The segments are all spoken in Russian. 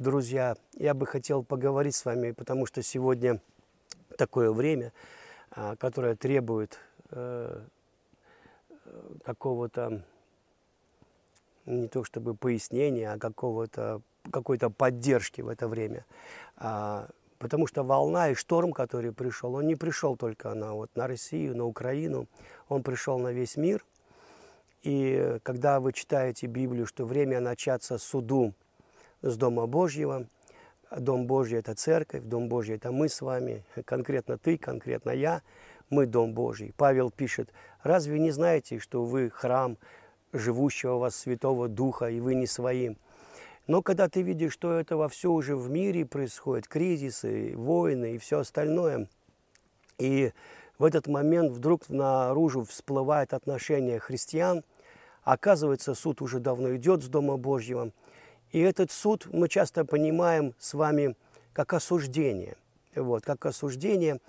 друзья, я бы хотел поговорить с вами, потому что сегодня такое время, а, которое требует э, какого-то, не то чтобы пояснения, а какого-то, какой-то поддержки в это время. А, потому что волна и шторм, который пришел, он не пришел только на, вот, на Россию, на Украину, он пришел на весь мир. И когда вы читаете Библию, что время начаться суду с Дома Божьего, Дом Божий – это церковь, Дом Божий – это мы с вами, конкретно ты, конкретно я, мы Дом Божий. Павел пишет, разве не знаете, что вы храм живущего вас Святого Духа, и вы не своим? Но когда ты видишь, что это во все уже в мире происходит, кризисы, войны и все остальное, и в этот момент вдруг наружу всплывает отношение христиан, оказывается, суд уже давно идет с Дома Божьего, и этот суд мы часто понимаем с вами как осуждение. Вот, как осуждение,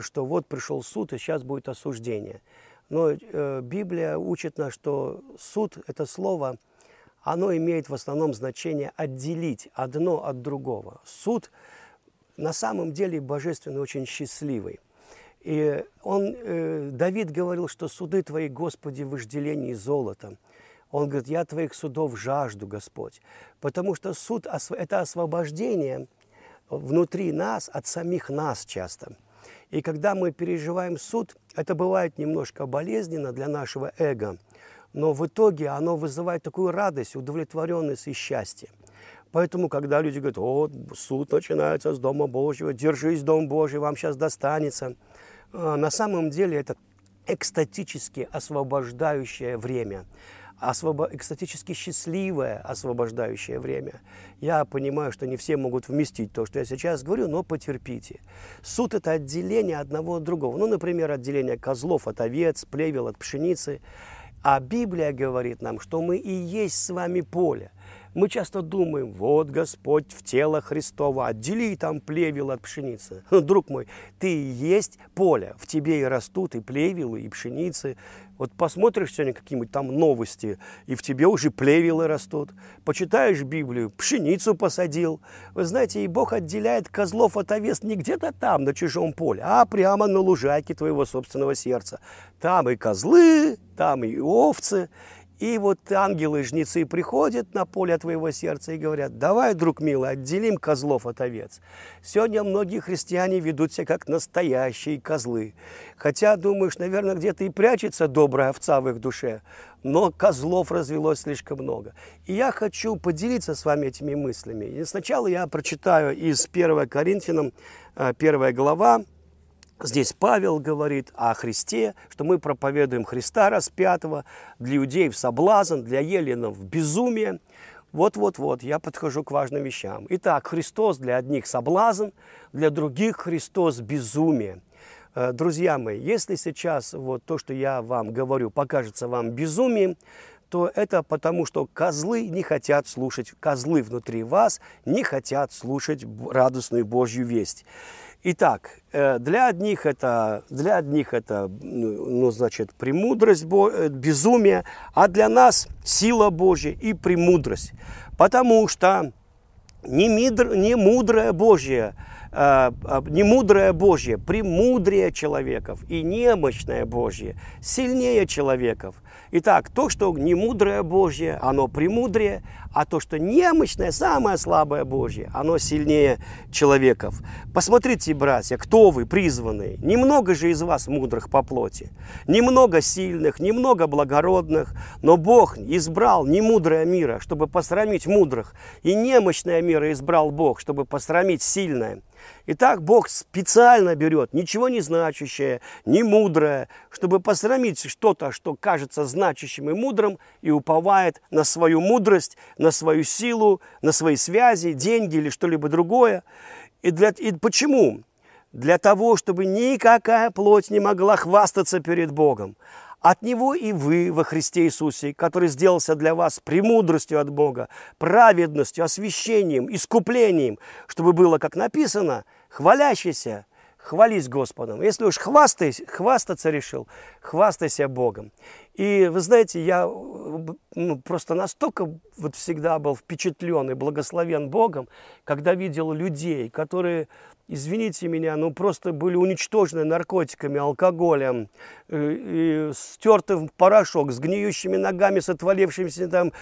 что вот пришел суд, и сейчас будет осуждение. Но э, Библия учит нас, что суд – это слово, оно имеет в основном значение отделить одно от другого. Суд на самом деле божественный, очень счастливый. И он, э, Давид говорил, что суды твои, Господи, в вожделении золота. Он говорит, я твоих судов жажду, Господь. Потому что суд – это освобождение внутри нас, от самих нас часто. И когда мы переживаем суд, это бывает немножко болезненно для нашего эго, но в итоге оно вызывает такую радость, удовлетворенность и счастье. Поэтому, когда люди говорят, о, суд начинается с Дома Божьего, держись, Дом Божий, вам сейчас достанется. А, на самом деле это экстатически освобождающее время освобо... экстатически счастливое освобождающее время. Я понимаю, что не все могут вместить то, что я сейчас говорю, но потерпите. Суд – это отделение одного от другого. Ну, например, отделение козлов от овец, плевел от пшеницы. А Библия говорит нам, что мы и есть с вами поле. Мы часто думаем, вот Господь в тело Христова, отдели там плевел от пшеницы. Друг мой, ты и есть поле, в тебе и растут и плевелы, и пшеницы, вот посмотришь сегодня какие-нибудь там новости, и в тебе уже плевелы растут. Почитаешь Библию, пшеницу посадил. Вы знаете, и Бог отделяет козлов от овец не где-то там, на чужом поле, а прямо на лужайке твоего собственного сердца. Там и козлы, там и овцы. И вот ангелы-жнецы приходят на поле твоего сердца и говорят, давай, друг милый, отделим козлов от овец. Сегодня многие христиане ведут себя как настоящие козлы. Хотя, думаешь, наверное, где-то и прячется добрая овца в их душе, но козлов развелось слишком много. И я хочу поделиться с вами этими мыслями. И сначала я прочитаю из 1 Коринфянам, 1 э, глава, Здесь Павел говорит о Христе, что мы проповедуем Христа распятого, для иудеев соблазн, для еленов безумие. Вот-вот-вот, я подхожу к важным вещам. Итак, Христос для одних соблазн, для других Христос безумие. Э, друзья мои, если сейчас вот то, что я вам говорю, покажется вам безумием, то это потому, что козлы не хотят слушать, козлы внутри вас не хотят слушать радостную Божью весть. Итак, э, для одних это, для одних это ну, ну значит, премудрость, э, безумие, а для нас сила Божья и премудрость. Потому что не, мидр, не мудрая Божья, э, не мудрая Божья, премудрее человеков и немощная Божья, сильнее человеков – Итак, то, что не мудрое Божье, оно премудрее, а то, что немощное, самое слабое Божье, оно сильнее человеков. Посмотрите, братья, кто вы, призванные. Немного же из вас мудрых по плоти, немного сильных, немного благородных, но Бог избрал немудрое мира, чтобы посрамить мудрых, и немощное мира избрал Бог, чтобы посрамить сильное. Итак, Бог специально берет ничего не значащее, не мудрое, чтобы посрамить что-то, что кажется значащим и мудрым, и уповает на свою мудрость, на свою силу, на свои связи, деньги или что-либо другое. И, для, и почему? Для того, чтобы никакая плоть не могла хвастаться перед Богом. От Него и вы во Христе Иисусе, который сделался для вас премудростью от Бога, праведностью, освящением, искуплением, чтобы было, как написано, хвалящийся, хвались Господом. Если уж хвастайся, хвастаться решил, хвастайся Богом. И вы знаете, я ну, просто настолько вот всегда был впечатлен и благословен Богом, когда видел людей, которые, извините меня, ну просто были уничтожены наркотиками, алкоголем, э, и стерты в порошок, с гниющими ногами, с отвалившимися там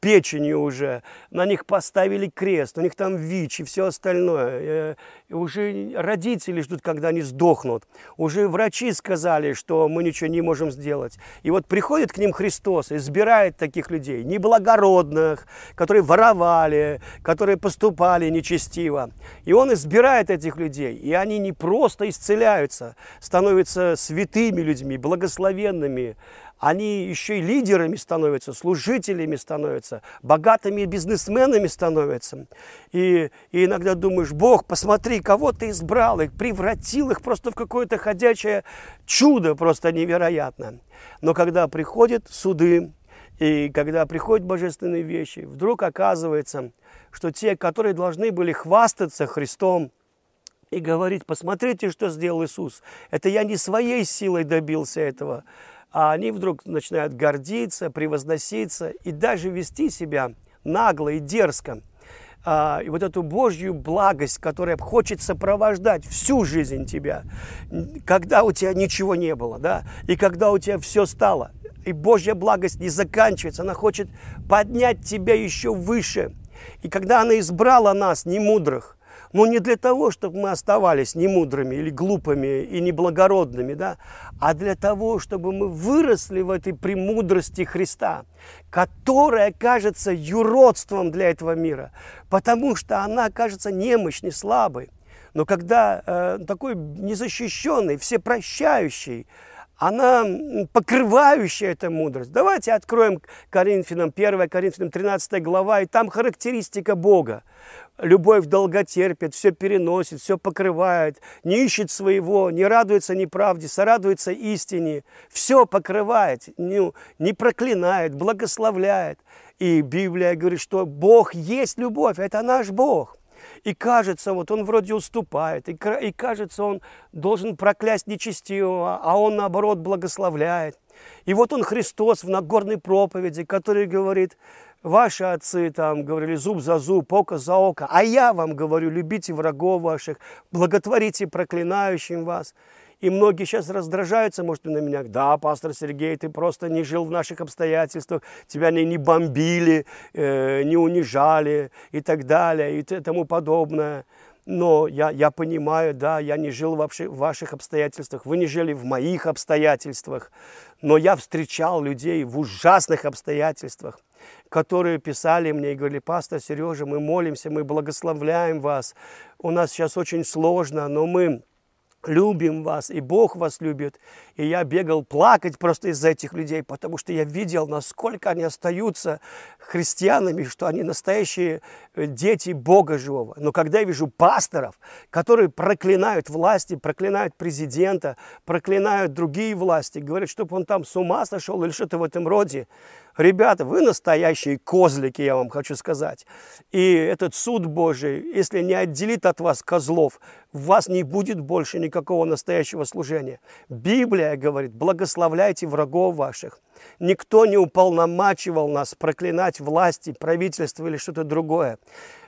печенью уже, на них поставили крест, у них там ВИЧ и все остальное. Э, и уже родители ждут, когда они сдохнут. Уже врачи сказали, что мы ничего не можем сделать. И вот приходит к ним Христос и избирает таких людей, неблагородных, которые воровали, которые поступали нечестиво. И Он избирает этих людей, и они не просто исцеляются, становятся святыми людьми, благословенными, они еще и лидерами становятся, служителями становятся, богатыми бизнесменами становятся. И, и иногда думаешь, Бог, посмотри, кого ты избрал, их превратил их просто в какое-то ходячее чудо, просто невероятно. Но когда приходят суды, и когда приходят божественные вещи, вдруг оказывается, что те, которые должны были хвастаться Христом, и говорить, посмотрите, что сделал Иисус. Это я не своей силой добился этого, а они вдруг начинают гордиться, превозноситься и даже вести себя нагло и дерзко. А, и вот эту Божью благость, которая хочет сопровождать всю жизнь тебя, когда у тебя ничего не было, да, и когда у тебя все стало. И Божья благость не заканчивается, она хочет поднять тебя еще выше. И когда она избрала нас, не мудрых, но не для того, чтобы мы оставались немудрыми или глупыми и неблагородными, да, а для того, чтобы мы выросли в этой премудрости Христа, которая кажется юродством для этого мира, потому что она кажется немощной, слабой. Но когда э, такой незащищенный, всепрощающий, она покрывающая эта мудрость. Давайте откроем Коринфянам 1 Коринфянам 13 глава, и там характеристика Бога. Любовь долготерпит, все переносит, все покрывает, не ищет своего, не радуется неправде, сорадуется истине, все покрывает, не, не проклинает, благословляет. И Библия говорит, что Бог есть любовь, это наш Бог. И кажется, вот он вроде уступает, и, и кажется, он должен проклясть нечестивого, а он наоборот благословляет. И вот он Христос в Нагорной проповеди, который говорит, Ваши отцы там говорили зуб за зуб, око за око, а я вам говорю, любите врагов ваших, благотворите проклинающим вас. И многие сейчас раздражаются, может, на меня. Да, пастор Сергей, ты просто не жил в наших обстоятельствах, тебя не, не бомбили, э, не унижали и так далее и тому подобное. Но я, я понимаю, да, я не жил в ваших обстоятельствах, вы не жили в моих обстоятельствах, но я встречал людей в ужасных обстоятельствах которые писали мне и говорили, пастор Сережа, мы молимся, мы благословляем вас, у нас сейчас очень сложно, но мы любим вас, и Бог вас любит. И я бегал плакать просто из-за этих людей, потому что я видел, насколько они остаются христианами, что они настоящие э, дети Бога живого. Но когда я вижу пасторов, которые проклинают власти, проклинают президента, проклинают другие власти, говорят, чтобы он там с ума сошел или что-то в этом роде, Ребята, вы настоящие козлики, я вам хочу сказать. И этот суд Божий, если не отделит от вас козлов, у вас не будет больше никакого настоящего служения. Библия говорит, благословляйте врагов ваших. Никто не уполномачивал нас проклинать власти, правительство или что-то другое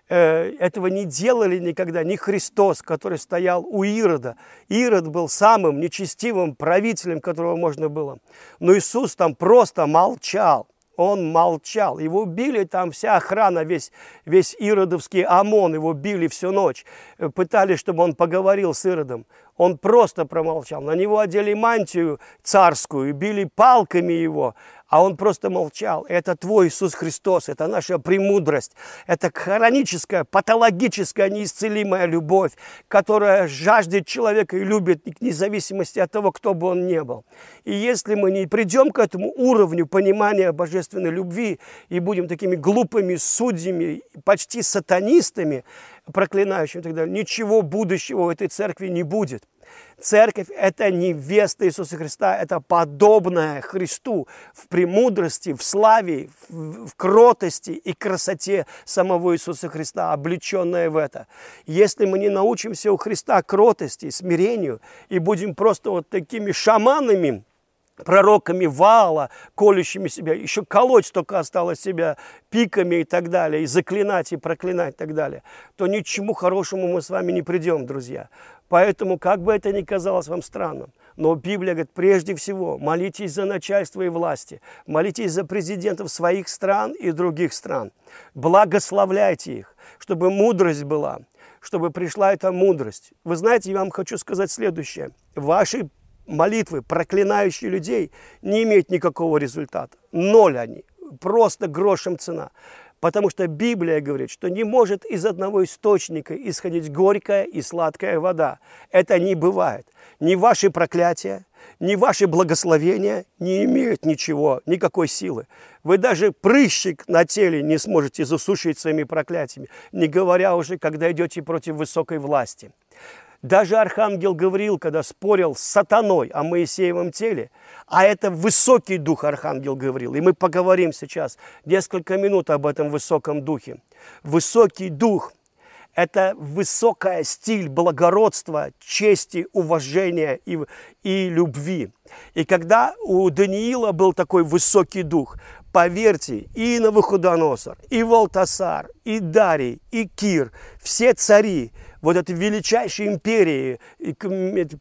э, этого не делали никогда ни Христос, который стоял у Ирода. Ирод был самым нечестивым правителем, которого можно было. Но Иисус там просто молчал он молчал. Его били там вся охрана, весь, весь иродовский ОМОН, его били всю ночь. Э, пытались, чтобы он поговорил с Иродом. Он просто промолчал. На него одели мантию царскую, били палками его а он просто молчал. Это твой Иисус Христос, это наша премудрость, это хроническая, патологическая, неисцелимая любовь, которая жаждет человека и любит, вне зависимости от того, кто бы он ни был. И если мы не придем к этому уровню понимания божественной любви и будем такими глупыми судьями, почти сатанистами, проклинающими и так далее, ничего будущего в этой церкви не будет. Церковь – это невеста Иисуса Христа, это подобная Христу в премудрости, в славе, в, кротости и красоте самого Иисуса Христа, облеченная в это. Если мы не научимся у Христа кротости, смирению и будем просто вот такими шаманами, пророками вала, колющими себя, еще колоть только осталось себя пиками и так далее, и заклинать, и проклинать и так далее, то ничему хорошему мы с вами не придем, друзья. Поэтому, как бы это ни казалось вам странным, но Библия говорит, прежде всего, молитесь за начальство и власти, молитесь за президентов своих стран и других стран, благословляйте их, чтобы мудрость была, чтобы пришла эта мудрость. Вы знаете, я вам хочу сказать следующее. Ваши молитвы, проклинающие людей, не имеют никакого результата. Ноль они. Просто грошем цена. Потому что Библия говорит, что не может из одного источника исходить горькая и сладкая вода. Это не бывает. Ни ваши проклятия, ни ваши благословения не имеют ничего, никакой силы. Вы даже прыщик на теле не сможете засушить своими проклятиями, не говоря уже, когда идете против высокой власти. Даже архангел Гавриил, когда спорил с сатаной о Моисеевом теле, а это высокий дух архангел Гавриил, и мы поговорим сейчас несколько минут об этом высоком духе. Высокий дух – это высокая стиль благородства, чести, уважения и, и любви. И когда у Даниила был такой высокий дух, поверьте, и Навуходоносор, и Волтасар, и Дарий, и Кир, все цари – вот этой величайшей империи,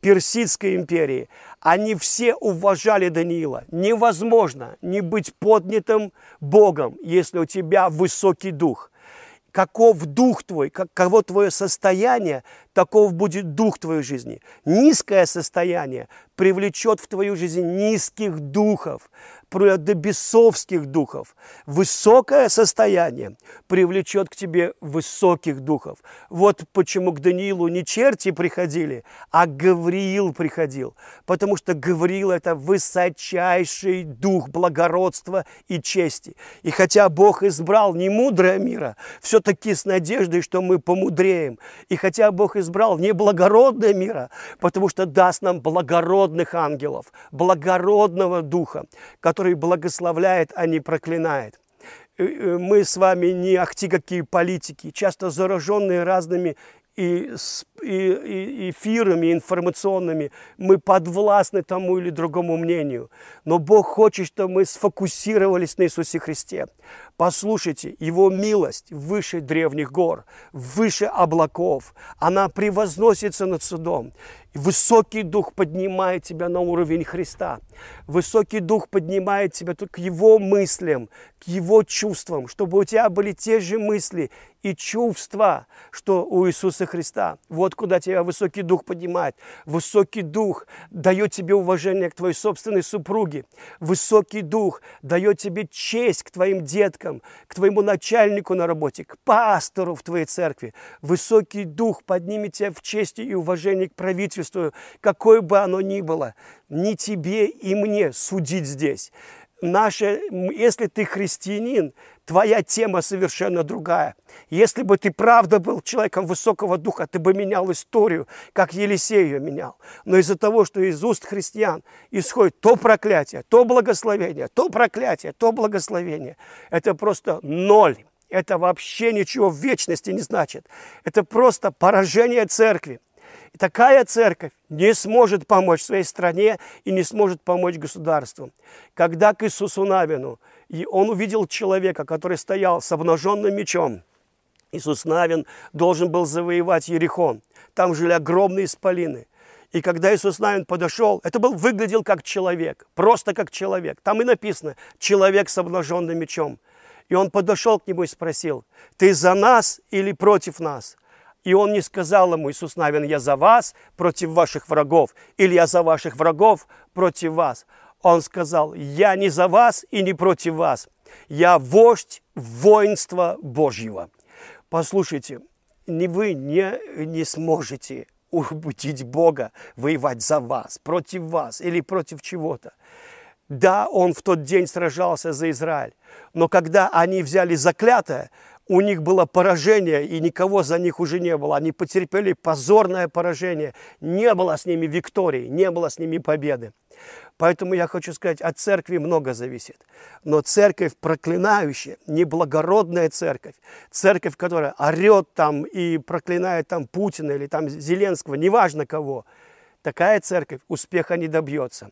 Персидской империи, они все уважали Даниила. Невозможно не быть поднятым Богом, если у тебя высокий дух. Каков дух твой, каково твое состояние, таков будет дух твоей жизни. Низкое состояние привлечет в твою жизнь низких духов до бесовских духов. Высокое состояние привлечет к тебе высоких духов. Вот почему к Даниилу не черти приходили, а Гавриил приходил. Потому что Гавриил – это высочайший дух благородства и чести. И хотя Бог избрал не мудрое мира, все-таки с надеждой, что мы помудреем. И хотя Бог избрал не благородное мира, потому что даст нам благородных ангелов, благородного духа, который благословляет, а не проклинает. Э, э, мы с вами не ахти какие политики, часто зараженные разными и, и, и эфирами информационными, мы подвластны тому или другому мнению. Но Бог хочет, чтобы мы сфокусировались на Иисусе Христе. Послушайте, Его милость выше древних гор, выше облаков. Она превозносится над судом. Высокий Дух поднимает тебя на уровень Христа. Высокий Дух поднимает тебя к Его мыслям, к Его чувствам, чтобы у тебя были те же мысли и чувства, что у Иисуса Христа. Вот куда тебя высокий Дух поднимает. Высокий Дух дает тебе уважение к твоей собственной супруге. Высокий Дух дает тебе честь к твоим деткам, к твоему начальнику на работе, к пастору в твоей церкви. Высокий Дух поднимет тебя в чести и уважении к правительству какое бы оно ни было, не тебе и мне судить здесь. Наше, если ты христианин, твоя тема совершенно другая. Если бы ты правда был человеком высокого духа, ты бы менял историю, как Елисей ее менял. Но из-за того, что из уст христиан исходит то проклятие, то благословение, то проклятие, то благословение, это просто ноль. Это вообще ничего в вечности не значит. Это просто поражение церкви. Такая церковь не сможет помочь своей стране и не сможет помочь государству. Когда к Иисусу Навину, и он увидел человека, который стоял с обнаженным мечом, Иисус Навин должен был завоевать Ерихон. Там жили огромные исполины. И когда Иисус Навин подошел, это был, выглядел как человек, просто как человек. Там и написано «человек с обнаженным мечом». И он подошел к нему и спросил, «Ты за нас или против нас?» И он не сказал ему, Иисус Навин, я за вас против ваших врагов, или я за ваших врагов против вас. Он сказал, я не за вас и не против вас. Я вождь воинства Божьего. Послушайте, не вы не, не сможете убедить Бога воевать за вас, против вас или против чего-то. Да, он в тот день сражался за Израиль, но когда они взяли заклятое, у них было поражение, и никого за них уже не было. Они потерпели позорное поражение. Не было с ними виктории, не было с ними победы. Поэтому я хочу сказать, от церкви много зависит. Но церковь проклинающая, неблагородная церковь, церковь, которая орет там и проклинает там Путина или там Зеленского, неважно кого, такая церковь успеха не добьется.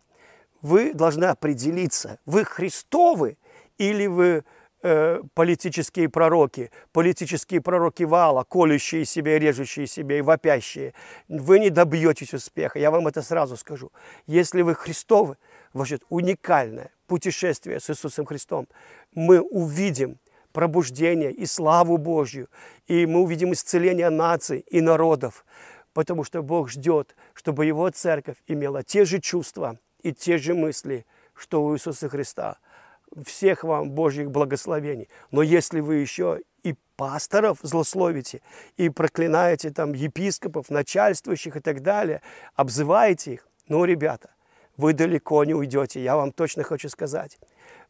Вы должны определиться, вы Христовы или вы э, политические пророки, политические пророки вала, колющие себя, режущие себя и вопящие, вы не добьетесь успеха. Я вам это сразу скажу. Если вы Христовы, ваше уникальное путешествие с Иисусом Христом, мы увидим пробуждение и славу Божью, и мы увидим исцеление наций и народов, потому что Бог ждет, чтобы Его церковь имела те же чувства и те же мысли, что у Иисуса Христа – всех вам Божьих благословений. Но если вы еще и пасторов злословите, и проклинаете там епископов, начальствующих и так далее, обзываете их, ну, ребята, вы далеко не уйдете, я вам точно хочу сказать.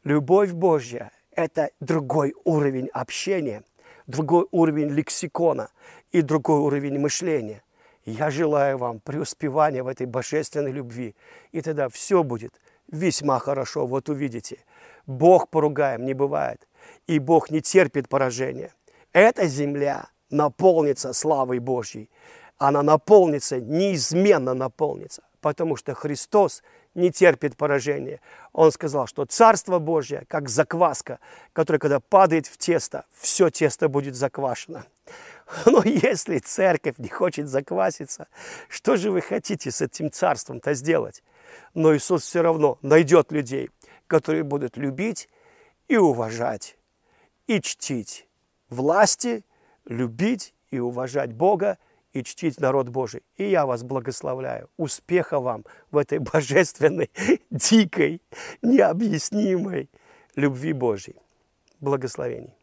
Любовь Божья – это другой уровень общения, другой уровень лексикона и другой уровень мышления. Я желаю вам преуспевания в этой божественной любви, и тогда все будет весьма хорошо, вот увидите – Бог поругаем не бывает. И Бог не терпит поражения. Эта земля наполнится славой Божьей. Она наполнится, неизменно наполнится, потому что Христос не терпит поражения. Он сказал, что Царство Божье, как закваска, которая, когда падает в тесто, все тесто будет заквашено. Но если церковь не хочет закваситься, что же вы хотите с этим царством-то сделать? Но Иисус все равно найдет людей – которые будут любить и уважать, и чтить власти, любить и уважать Бога, и чтить народ Божий. И я вас благословляю. Успеха вам в этой божественной, дикой, необъяснимой любви Божьей. Благословений.